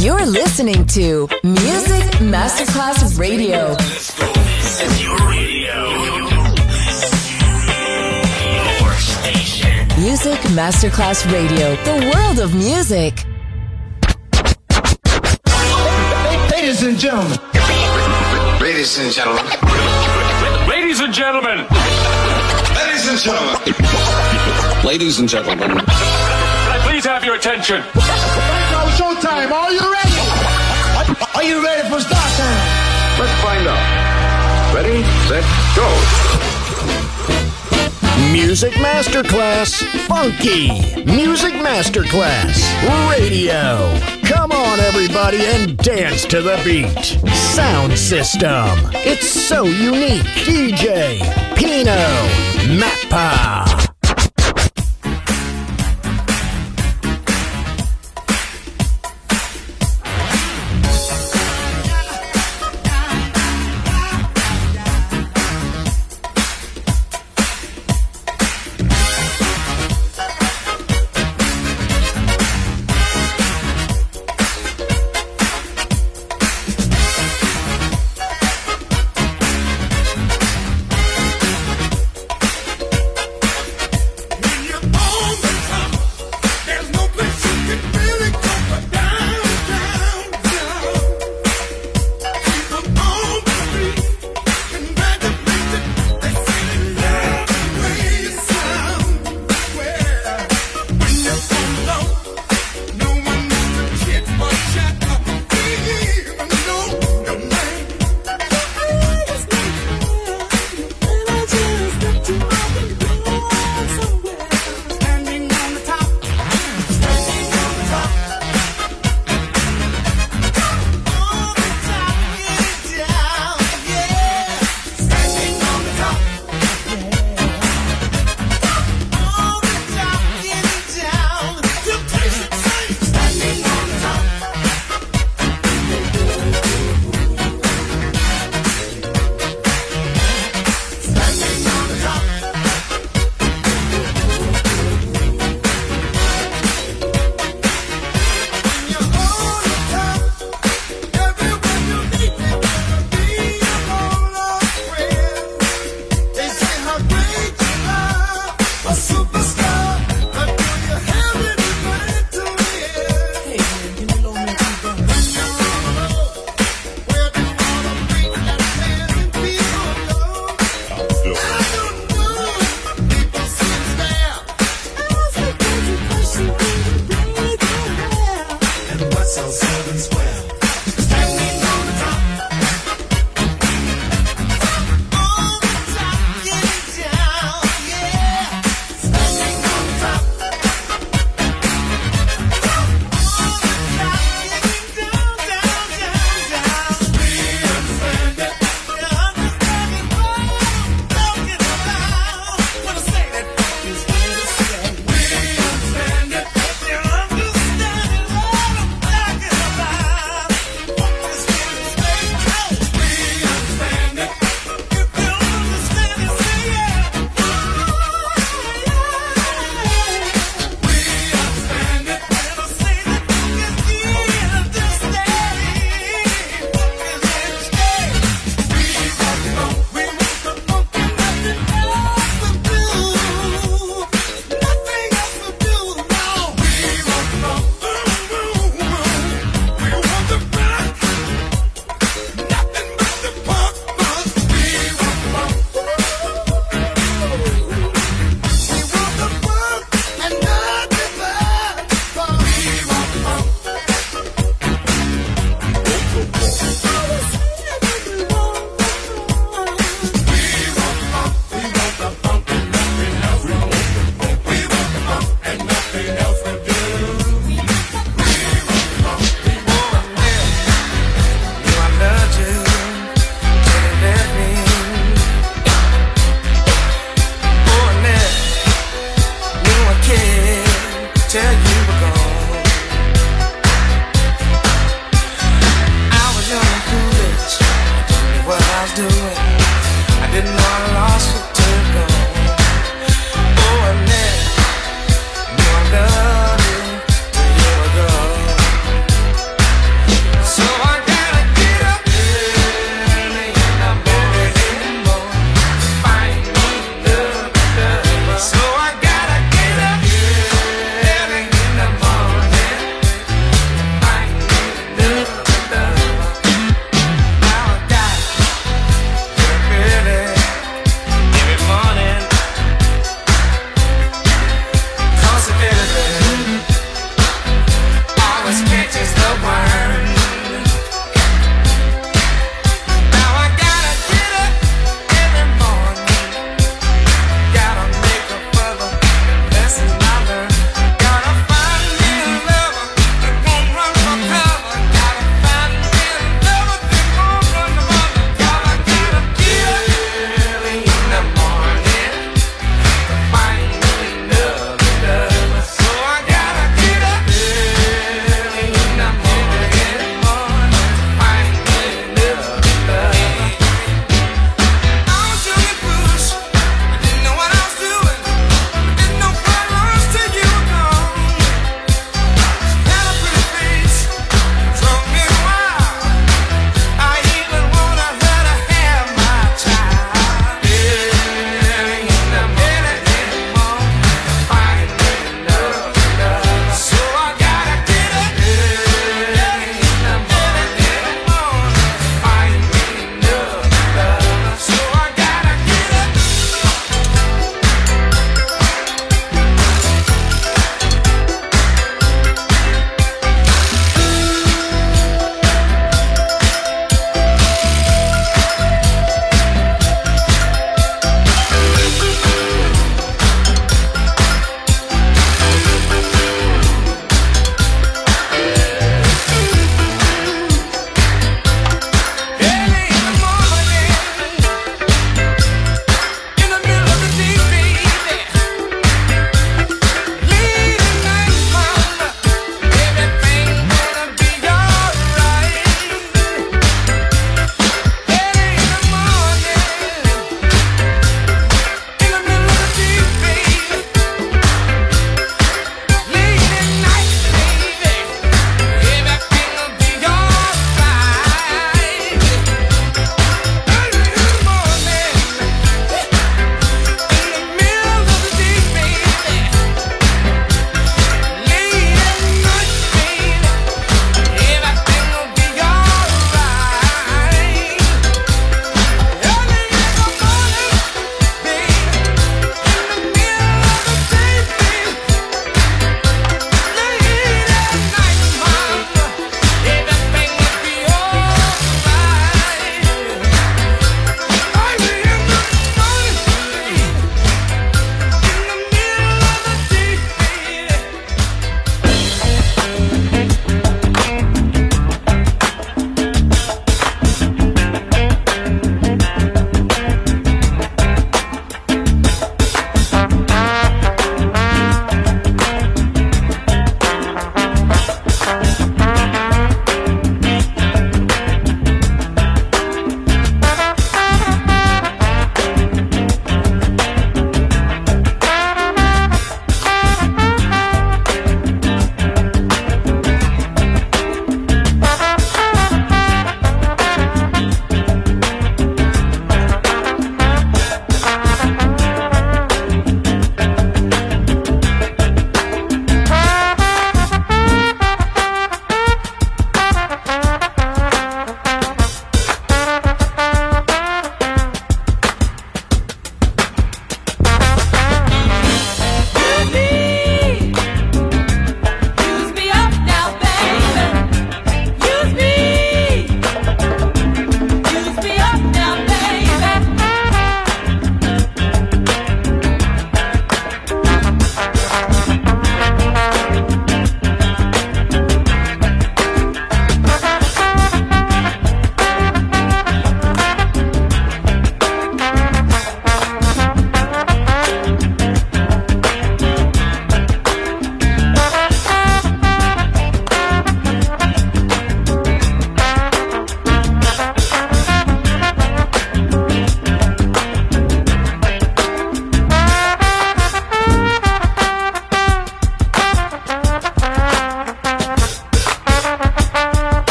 You're listening to Music Masterclass Radio. This is your radio. Your station. Music Masterclass Radio, the world of music. Ladies and gentlemen. Ladies and gentlemen. Ladies and gentlemen. Ladies and gentlemen. Ladies and gentlemen. Can I please have your attention? Now showtime. Are you ready? Are you ready for start time? Let's find out. Ready, set, go. Music Masterclass Funky. Music Masterclass Radio. Come on, everybody, and dance to the beat. Sound system. It's so unique. DJ Pino Mappa.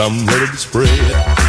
And I'm ready to spread.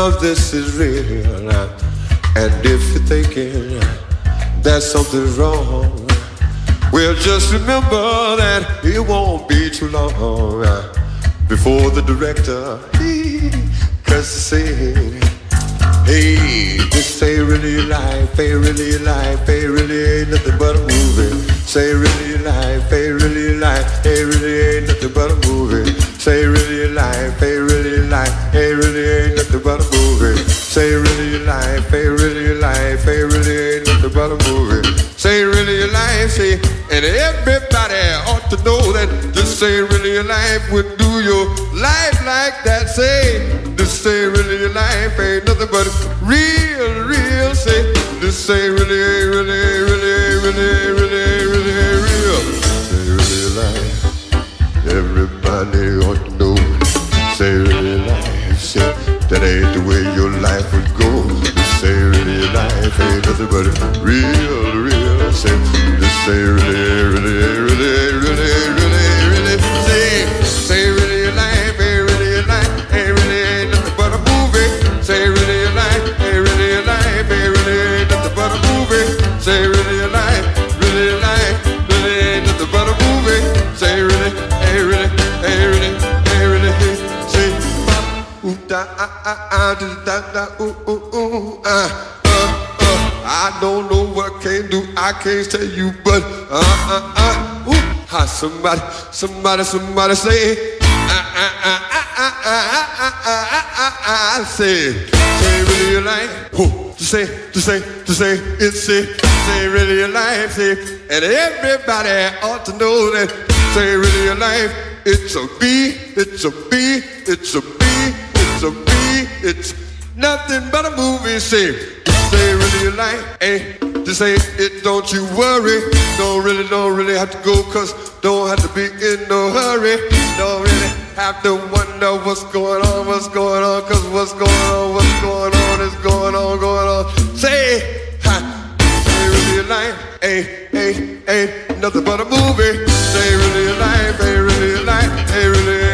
Of this is real. And if you're thinking that something's wrong, well, just remember that it won't be too long before the director, cuts the scene. Hey, this ain't really life, ain't really life, ain't really ain't nothing but a movie. Say really life, ain't really life, ain't really ain't nothing but a movie. Say really life, ain't really life, ain't really ain't nothing but a movie. Say really your life, ain't really your life, ain't really ain't nothing but a movie. Say really your life, say, and everybody ought to know that this ain't really your life would do your life like that. Say, this ain't really your life, ain't nothing but real, real. Say, this ain't really, really, really, really, really, really, real. Say really your life, everybody ought to know. Say really life, that ain't the way your life would go. This ain't really life, ain't nothing but real, real. Say, this ain't really, really, really, really, really, really. Say, say really life, ain't really life, ain't really ain't nothing but a movie. Say really life, ain't really life, ain't really ain't nothing but a movie. Say really ah ah ah ah uh uh. I don't know what I can do, I can't tell you, but uh uh uh. Ooh, ah, somebody, somebody, somebody say. Ah, ah, ah, ah, ah, ah, ah, ah, ah, ah, ah, say, say really your life, oh, to say, to say, to say, it's say, say really your life, say, and everybody ought to know that, say really your life, it's a B, it's a B, it's a B, it's a B, it's nothing but a movie, say, say really life, eh, to say it, don't you worry, don't really, don't really have to go, cause don't have to be in no hurry, don't really have to wonder what's going on, what's going on, cause what's going on, what's going on is going on, going on. Say, ha, say really life, ain't, ain't, ain't nothing but a movie. Say really your life, really your life, really ain't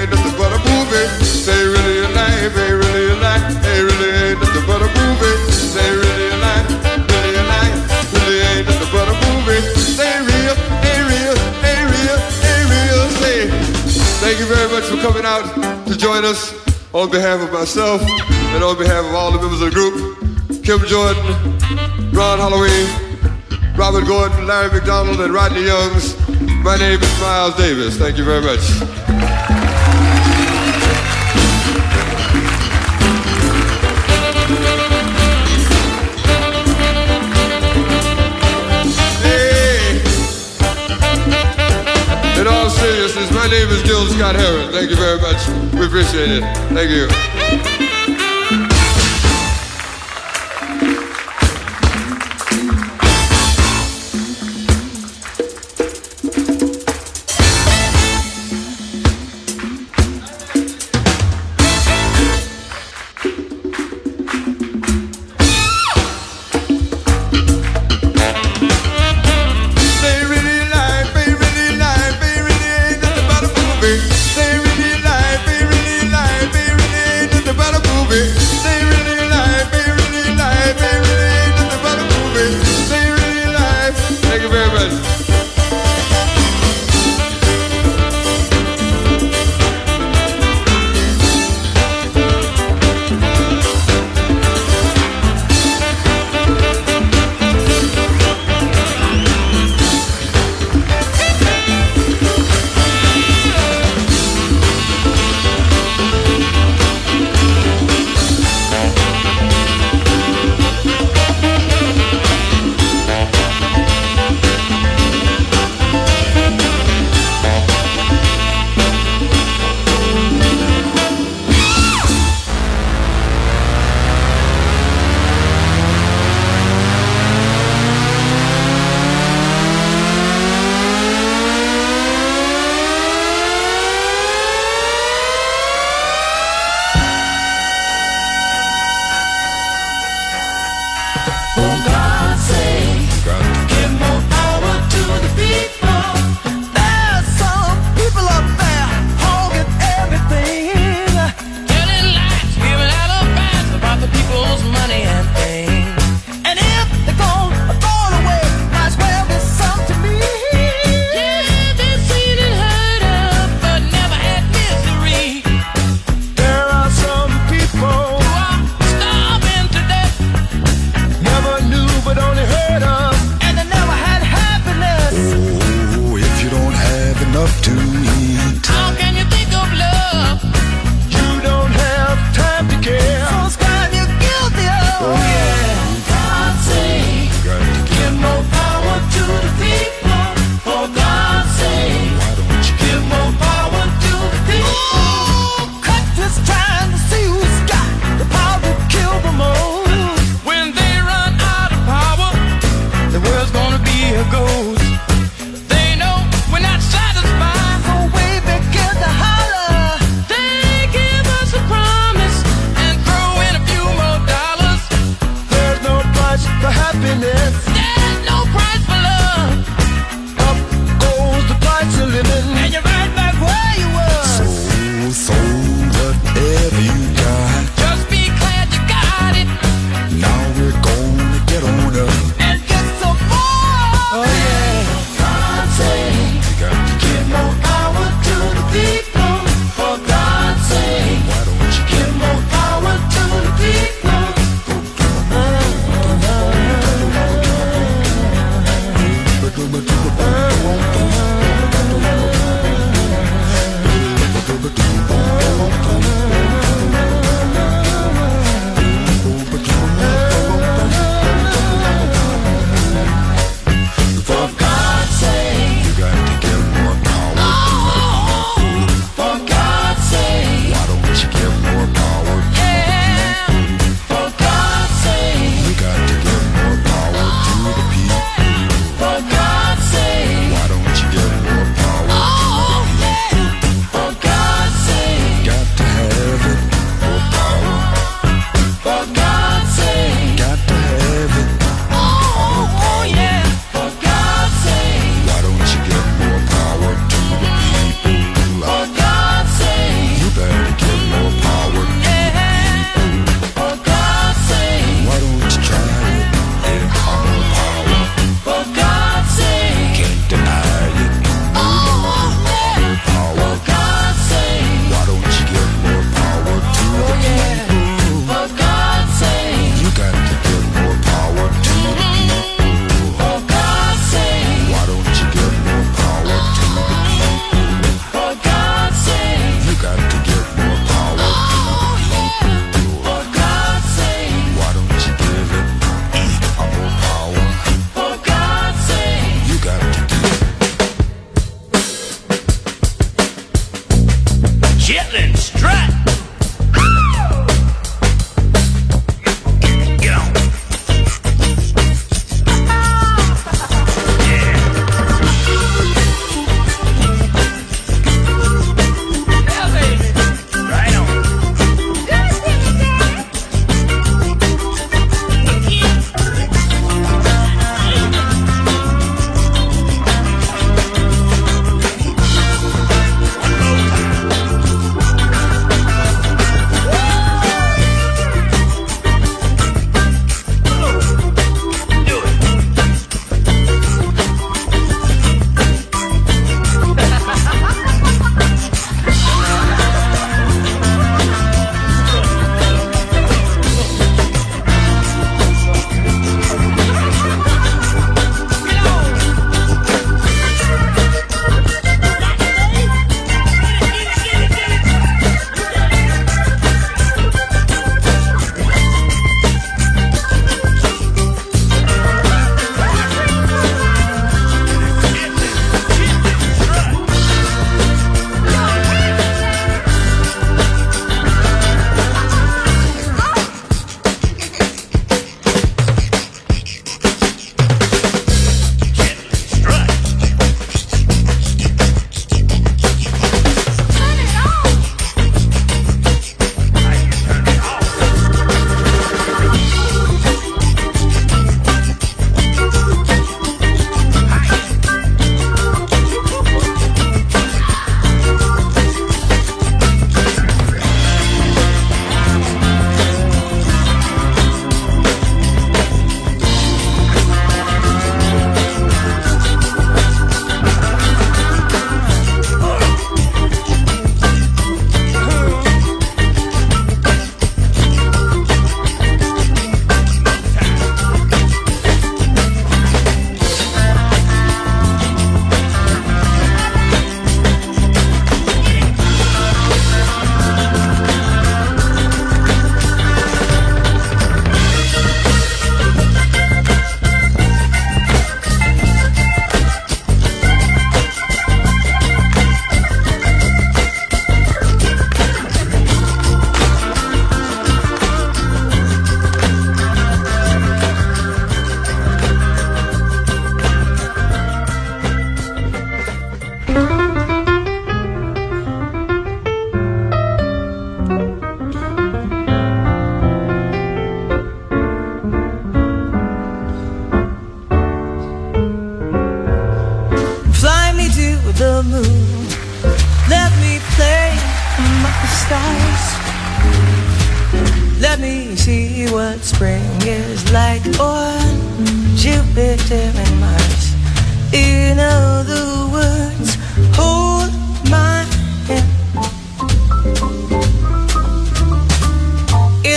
join us on behalf of myself and on behalf of all the members of the group. Kim Jordan, Ron Holloway, Robert Gordon, Larry McDonald, and Rodney Youngs. My name is Miles Davis. Thank you very much. My name is Gil Scott Heron. Thank you very much. We appreciate it. Thank you.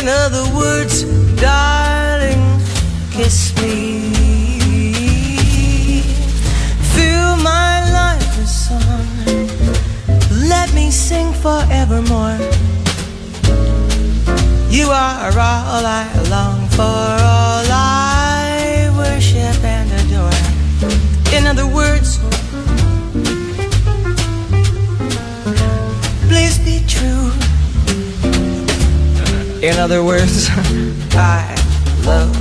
In other words, darling, kiss me. Fill my life with song. Let me sing forevermore. You are all I long for, all I worship and adore. In other words, In other words, I love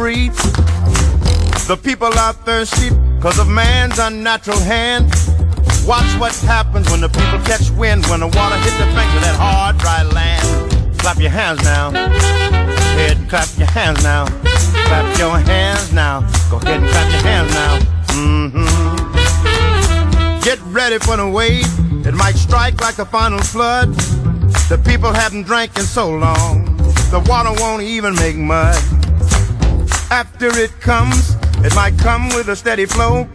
The people are thirsty because of man's unnatural hand. Watch what happens when the people catch wind, when the water hits the banks of that hard, dry land. Clap your hands now. Go ahead and clap your hands now. Clap your hands now. Go ahead and clap your hands now. Mm-hmm. Get ready for the wave. It might strike like a final flood. The people haven't drank in so long. The water won't even make mud. After it comes, it might come with a steady flow.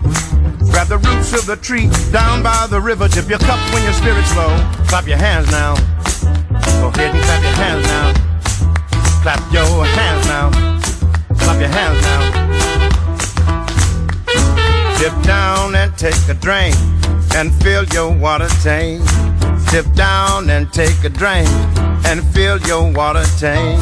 Grab the roots of the tree down by the river. Dip your cup when your spirit's low. Clap your hands now. Go ahead and clap your hands now. Clap your hands now. Clap your hands now. Dip down and take a drink and fill your water tank. Dip down and take a drink and fill your water tank.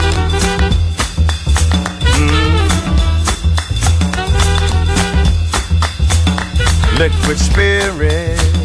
Liquid spirit.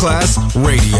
Masterclass Radio,